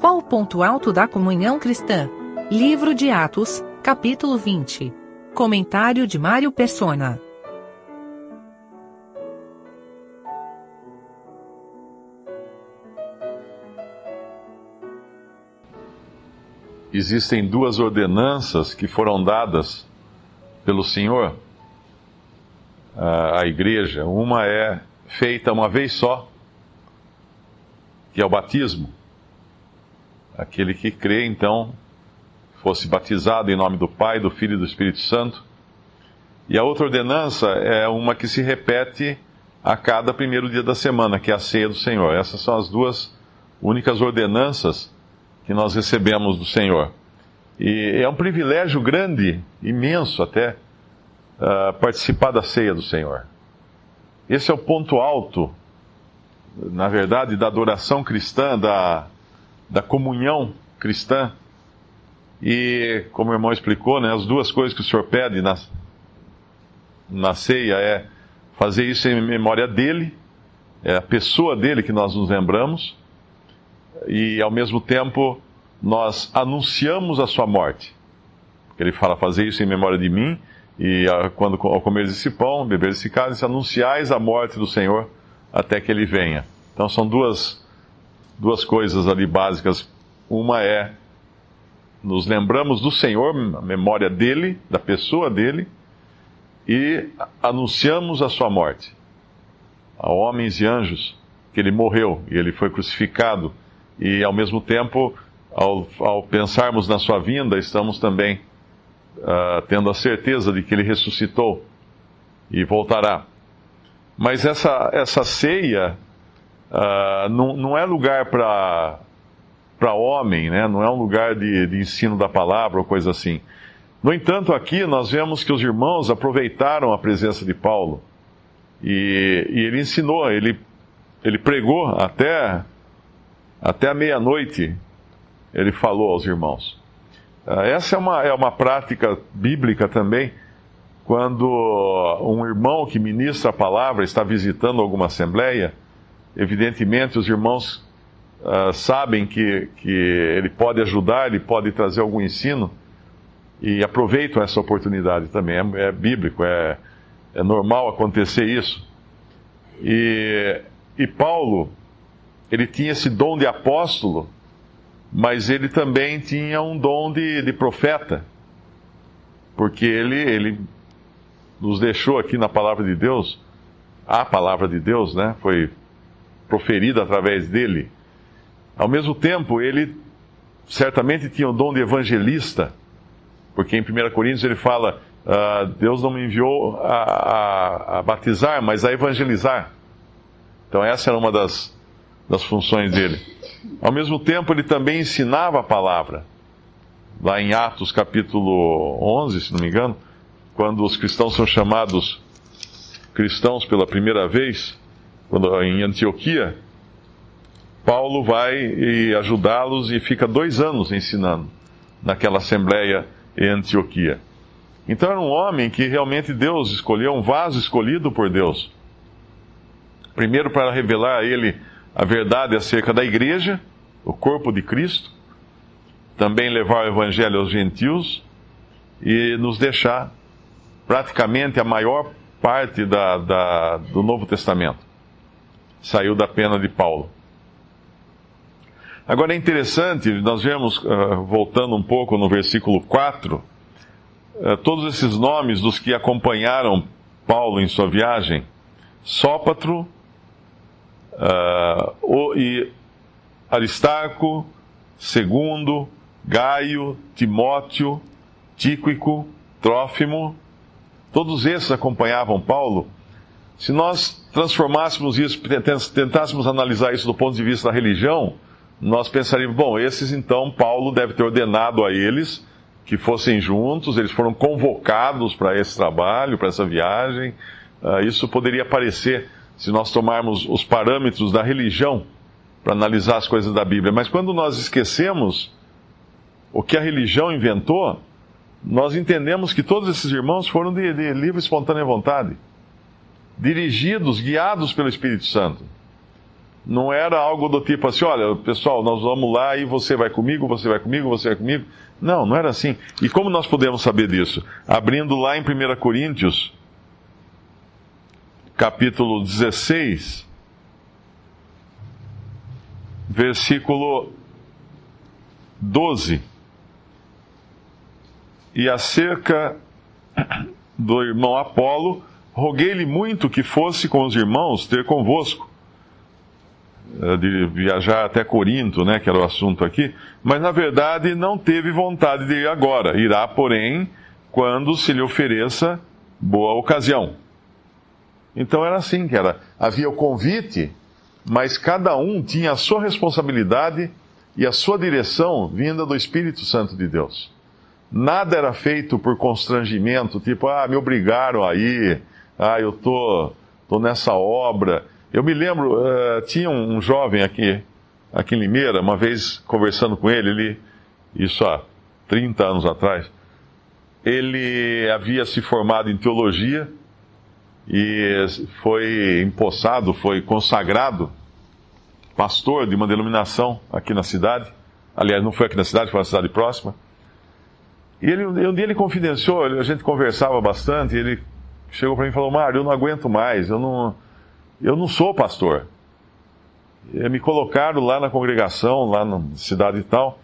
Qual o ponto alto da comunhão cristã? Livro de Atos, capítulo 20. Comentário de Mário Persona. Existem duas ordenanças que foram dadas pelo Senhor à igreja. Uma é feita uma vez só, que é o batismo. Aquele que crê, então, fosse batizado em nome do Pai, do Filho e do Espírito Santo. E a outra ordenança é uma que se repete a cada primeiro dia da semana, que é a ceia do Senhor. Essas são as duas únicas ordenanças que nós recebemos do Senhor. E é um privilégio grande, imenso até, uh, participar da ceia do Senhor. Esse é o ponto alto, na verdade, da adoração cristã, da, da comunhão cristã. E, como o irmão explicou, né, as duas coisas que o Senhor pede na, na ceia é fazer isso em memória dele, é a pessoa dele que nós nos lembramos, e ao mesmo tempo nós anunciamos a sua morte. Ele fala, fazer isso em memória de mim, e quando ao comer esse pão, beber esse cálice, anunciais a morte do Senhor até que ele venha. Então são duas, duas coisas ali básicas. Uma é nos lembramos do Senhor, a memória dele, da pessoa dele, e anunciamos a sua morte a homens e anjos que ele morreu e ele foi crucificado, e ao mesmo tempo, ao, ao pensarmos na sua vinda, estamos também uh, tendo a certeza de que ele ressuscitou e voltará. Mas essa, essa ceia uh, não, não é lugar para para homem, né? não é um lugar de, de ensino da palavra ou coisa assim. No entanto, aqui nós vemos que os irmãos aproveitaram a presença de Paulo e, e ele ensinou, ele, ele pregou até, até a meia-noite, ele falou aos irmãos. Ah, essa é uma, é uma prática bíblica também, quando um irmão que ministra a palavra está visitando alguma assembleia, evidentemente os irmãos uh, sabem que, que ele pode ajudar, ele pode trazer algum ensino, e aproveitam essa oportunidade também. É, é bíblico, é, é normal acontecer isso. E, e Paulo, ele tinha esse dom de apóstolo, mas ele também tinha um dom de, de profeta, porque ele, ele nos deixou aqui na palavra de Deus, a palavra de Deus, né, foi proferida através dele. Ao mesmo tempo, ele certamente tinha o dom de evangelista, porque em 1 Coríntios ele fala: uh, Deus não me enviou a, a, a, batizar, mas a evangelizar. Então, essa era uma das, das funções dele. Ao mesmo tempo, ele também ensinava a palavra. Lá em Atos capítulo 11, se não me engano, quando os cristãos são chamados cristãos pela primeira vez, quando, em Antioquia, Paulo vai ajudá-los e fica dois anos ensinando naquela assembleia em Antioquia. Então era um homem que realmente Deus escolheu, um vaso escolhido por Deus. Primeiro para revelar a ele a verdade acerca da igreja, o corpo de Cristo, também levar o evangelho aos gentios e nos deixar praticamente a maior parte da, da, do Novo Testamento. Saiu da pena de Paulo. Agora é interessante, nós vemos, uh, voltando um pouco no versículo 4, uh, todos esses nomes dos que acompanharam Paulo em sua viagem: Sópatro, uh, e Aristarco, Segundo, Gaio, Timóteo, Tíquico, Trófimo, todos esses acompanhavam Paulo. Se nós transformássemos isso, tentássemos analisar isso do ponto de vista da religião, nós pensaríamos, bom, esses então Paulo deve ter ordenado a eles que fossem juntos, eles foram convocados para esse trabalho, para essa viagem. Uh, isso poderia parecer se nós tomarmos os parâmetros da religião para analisar as coisas da Bíblia. Mas quando nós esquecemos o que a religião inventou, nós entendemos que todos esses irmãos foram de, de livre e espontânea vontade, dirigidos, guiados pelo Espírito Santo. Não era algo do tipo assim, olha, pessoal, nós vamos lá e você vai comigo, você vai comigo, você vai comigo. Não, não era assim. E como nós podemos saber disso? Abrindo lá em 1 Coríntios, capítulo 16, versículo 12. E acerca do irmão Apolo, roguei-lhe muito que fosse com os irmãos ter convosco, de viajar até Corinto, né, que era o assunto aqui, mas na verdade não teve vontade de ir agora. Irá, porém, quando se lhe ofereça boa ocasião. Então era assim que era. Havia o convite, mas cada um tinha a sua responsabilidade e a sua direção vinda do Espírito Santo de Deus. Nada era feito por constrangimento, tipo, ah, me obrigaram a ir, ah, eu tô, tô nessa obra. Eu me lembro, uh, tinha um, jovem aqui, aqui em Limeira, uma vez conversando com ele, ele, isso há 30 anos atrás, ele havia se formado em teologia e foi empossado, foi consagrado pastor de uma denominação aqui na cidade. Aliás, não foi aqui na cidade, foi na cidade próxima. E ele, um dia ele confidenciou, a gente conversava bastante, ele chegou para mim e falou: Mário, eu não aguento mais, eu não, eu não sou pastor. E me colocaram lá na congregação, lá na cidade e tal,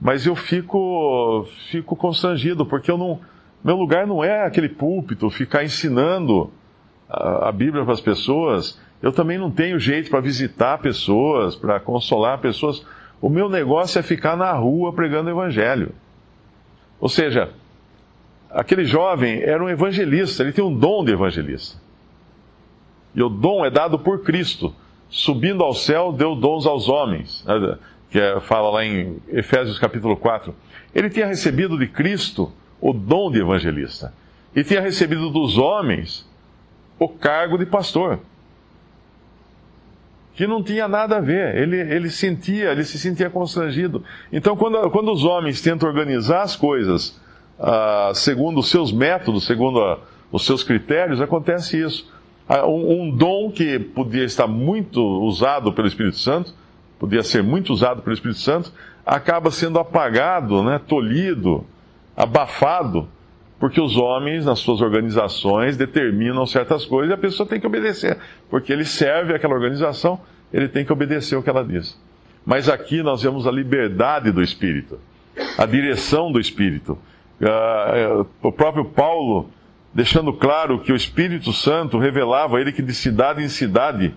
mas eu fico, fico constrangido, porque eu não, meu lugar não é aquele púlpito, ficar ensinando a, a Bíblia para as pessoas. Eu também não tenho jeito para visitar pessoas, para consolar pessoas. O meu negócio é ficar na rua pregando o Evangelho. Ou seja, aquele jovem era um evangelista, ele tem um dom de evangelista. E o dom é dado por Cristo. Subindo ao céu, deu dons aos homens. Né, que é, fala lá em Efésios capítulo 4. Ele tinha recebido de Cristo o dom de evangelista. E tinha recebido dos homens o cargo de pastor. Que não tinha nada a ver. Ele, ele sentia, ele se sentia constrangido. Então, quando, quando os homens tentam organizar as coisas ah, segundo os seus métodos, segundo a, os seus critérios, acontece isso. Ah, um, um dom que podia estar muito usado pelo Espírito Santo, podia ser muito usado pelo Espírito Santo, acaba sendo apagado, né, tolhido, abafado porque os homens, nas suas organizações, determinam certas coisas e a pessoa tem que obedecer. Porque ele serve aquela organização, ele tem que obedecer o que ela diz. Mas aqui nós vemos a liberdade do Espírito, a direção do Espírito. Uh, o próprio Paulo, deixando claro que o Espírito Santo revelava a ele que de cidade em cidade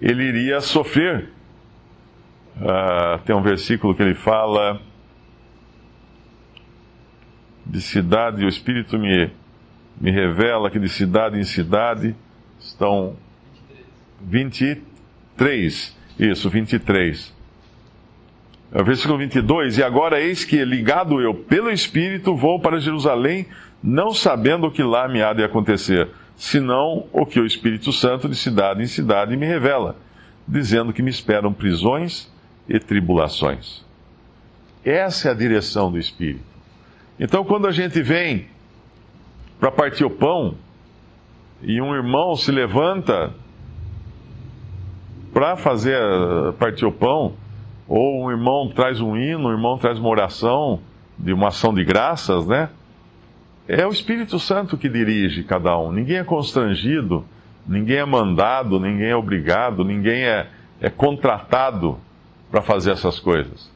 ele iria sofrer. Uh, tem um versículo que ele fala de cidade, o Espírito me, me revela que de cidade em cidade estão 23. Isso, 23. É versículo 22. E agora eis que, ligado eu pelo Espírito, vou para Jerusalém, não sabendo o que lá me há de acontecer, senão o que o Espírito Santo de cidade em cidade me revela, dizendo que me esperam prisões e tribulações. Essa é a direção do Espírito. Então, quando a gente vem para partir o pão e um irmão se levanta para fazer partir o pão, ou um irmão traz um hino, um irmão traz uma oração de uma ação de graças, né? É o Espírito Santo que dirige cada um. Ninguém é constrangido, ninguém é mandado, ninguém é obrigado, ninguém é, é contratado para fazer essas coisas.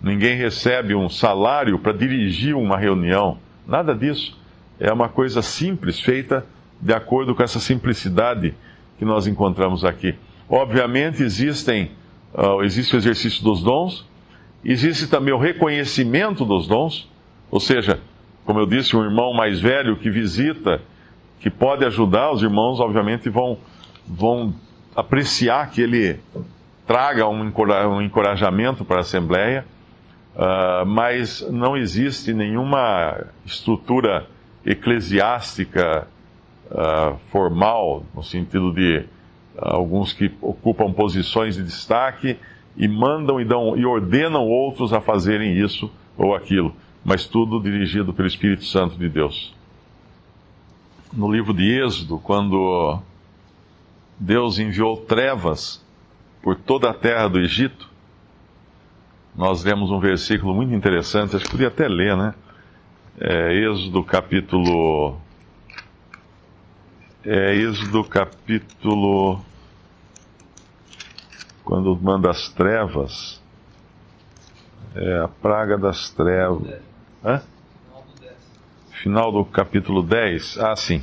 Ninguém recebe um salário para dirigir uma reunião. Nada disso. É uma coisa simples, feita de acordo com essa simplicidade que nós encontramos aqui. Obviamente existem, uh, existe o exercício dos dons, existe também o reconhecimento dos dons, ou seja, como eu disse, um irmão mais velho que visita, que pode ajudar, os irmãos obviamente vão, vão apreciar que ele traga um encorajamento para a Assembleia. Uh, mas não existe nenhuma estrutura eclesiástica uh, formal, no sentido de alguns que ocupam posições de destaque e mandam e, dão, e ordenam outros a fazerem isso ou aquilo, mas tudo dirigido pelo Espírito Santo de Deus. No livro de Êxodo, quando Deus enviou trevas por toda a terra do Egito, nós lemos um versículo muito interessante, acho que podia até ler, né? É, Êxodo capítulo. É, Êxodo capítulo. Quando manda as trevas. É a praga das trevas. Hã? Final do capítulo 10. Ah, sim.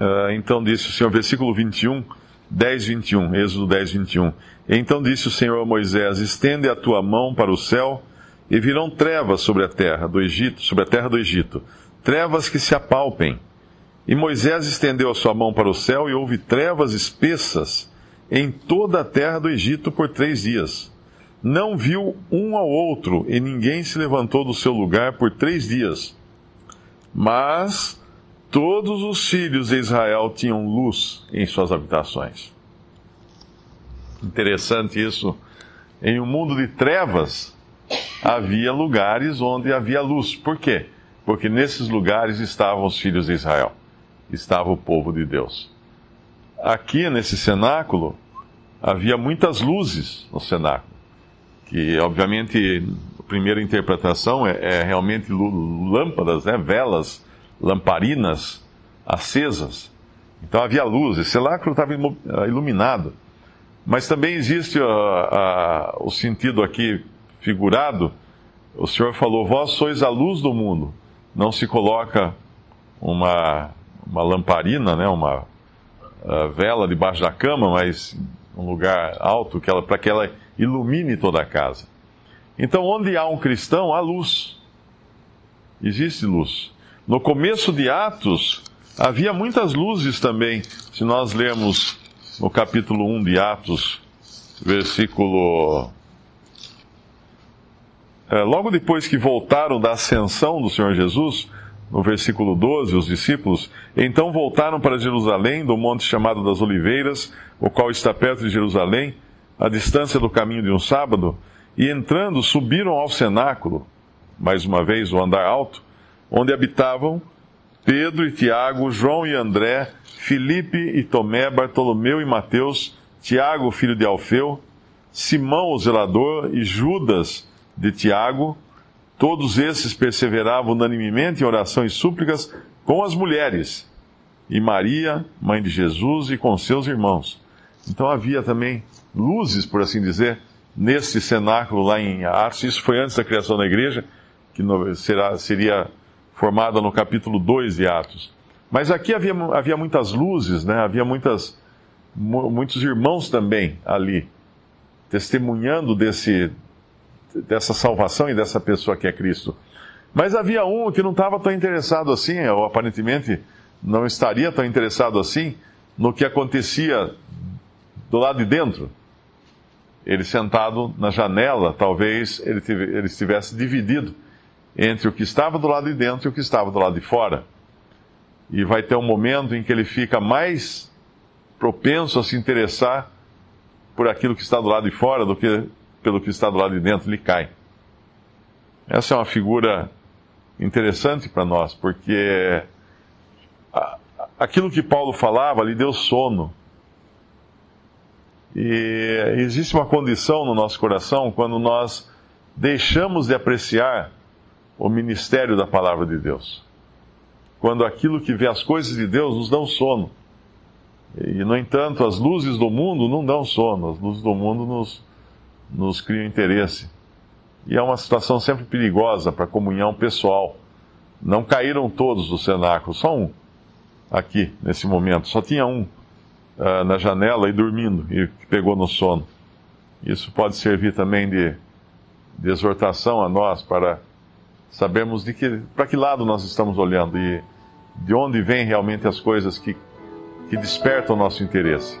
Uh, então disse o Senhor, versículo 21, 10, 21, Êxodo 10, 21. Então disse o Senhor a Moisés: Estende a tua mão para o céu, e virão trevas sobre a terra do Egito, sobre a terra do Egito, trevas que se apalpem. E Moisés estendeu a sua mão para o céu, e houve trevas espessas em toda a terra do Egito por três dias. Não viu um ao outro, e ninguém se levantou do seu lugar por três dias. Mas todos os filhos de Israel tinham luz em suas habitações. Interessante isso. Em um mundo de trevas, havia lugares onde havia luz. Por quê? Porque nesses lugares estavam os filhos de Israel, estava o povo de Deus. Aqui nesse cenáculo, havia muitas luzes no cenáculo, que obviamente a primeira interpretação é, é realmente lâmpadas, né, velas lamparinas acesas. Então havia luz, esse lacro estava ah, iluminado. Mas também existe uh, uh, o sentido aqui figurado. O Senhor falou: Vós sois a luz do mundo. Não se coloca uma, uma lamparina, né, uma uh, vela debaixo da cama, mas um lugar alto para que ela ilumine toda a casa. Então, onde há um cristão, há luz. Existe luz. No começo de Atos, havia muitas luzes também. Se nós lermos no capítulo 1 de Atos, versículo. É, logo depois que voltaram da ascensão do Senhor Jesus, no versículo 12, os discípulos, então voltaram para Jerusalém, do monte chamado das Oliveiras, o qual está perto de Jerusalém, à distância do caminho de um sábado, e entrando, subiram ao cenáculo, mais uma vez o andar alto, onde habitavam Pedro e Tiago, João e André, Filipe e Tomé, Bartolomeu e Mateus, Tiago, filho de Alfeu, Simão, o zelador, e Judas de Tiago. Todos esses perseveravam unanimemente em oração e súplicas com as mulheres, e Maria, mãe de Jesus, e com seus irmãos. Então havia também luzes, por assim dizer, nesse cenáculo lá em Atos. Isso foi antes da criação da igreja, que será, seria formada no capítulo 2 de Atos. Mas aqui havia, havia muitas luzes, né? havia muitas, muitos irmãos também ali, testemunhando desse, dessa salvação e dessa pessoa que é Cristo. Mas havia um que não estava tão interessado assim, ou aparentemente não estaria tão interessado assim, no que acontecia do lado de dentro. Ele sentado na janela, talvez ele, ele estivesse dividido entre o que estava do lado de dentro e o que estava do lado de fora. E vai ter um momento em que ele fica mais propenso a se interessar por aquilo que está do lado de fora do que pelo que está do lado de dentro, ele cai. Essa é uma figura interessante para nós, porque aquilo que Paulo falava lhe deu sono. E existe uma condição no nosso coração quando nós deixamos de apreciar o ministério da palavra de Deus. Quando aquilo que vê as coisas de Deus nos dão sono. E, no entanto, as luzes do mundo não dão sono, as luzes do mundo nos, nos criam interesse. E é uma situação sempre perigosa para a comunhão pessoal. Não caíram todos do cenáculo, só um aqui, nesse momento. Só tinha um uh, na janela e dormindo, e pegou no sono. Isso pode servir também de, de exortação a nós para sabemos de que para que lado nós estamos olhando e de onde vêm realmente as coisas que, que despertam o nosso interesse.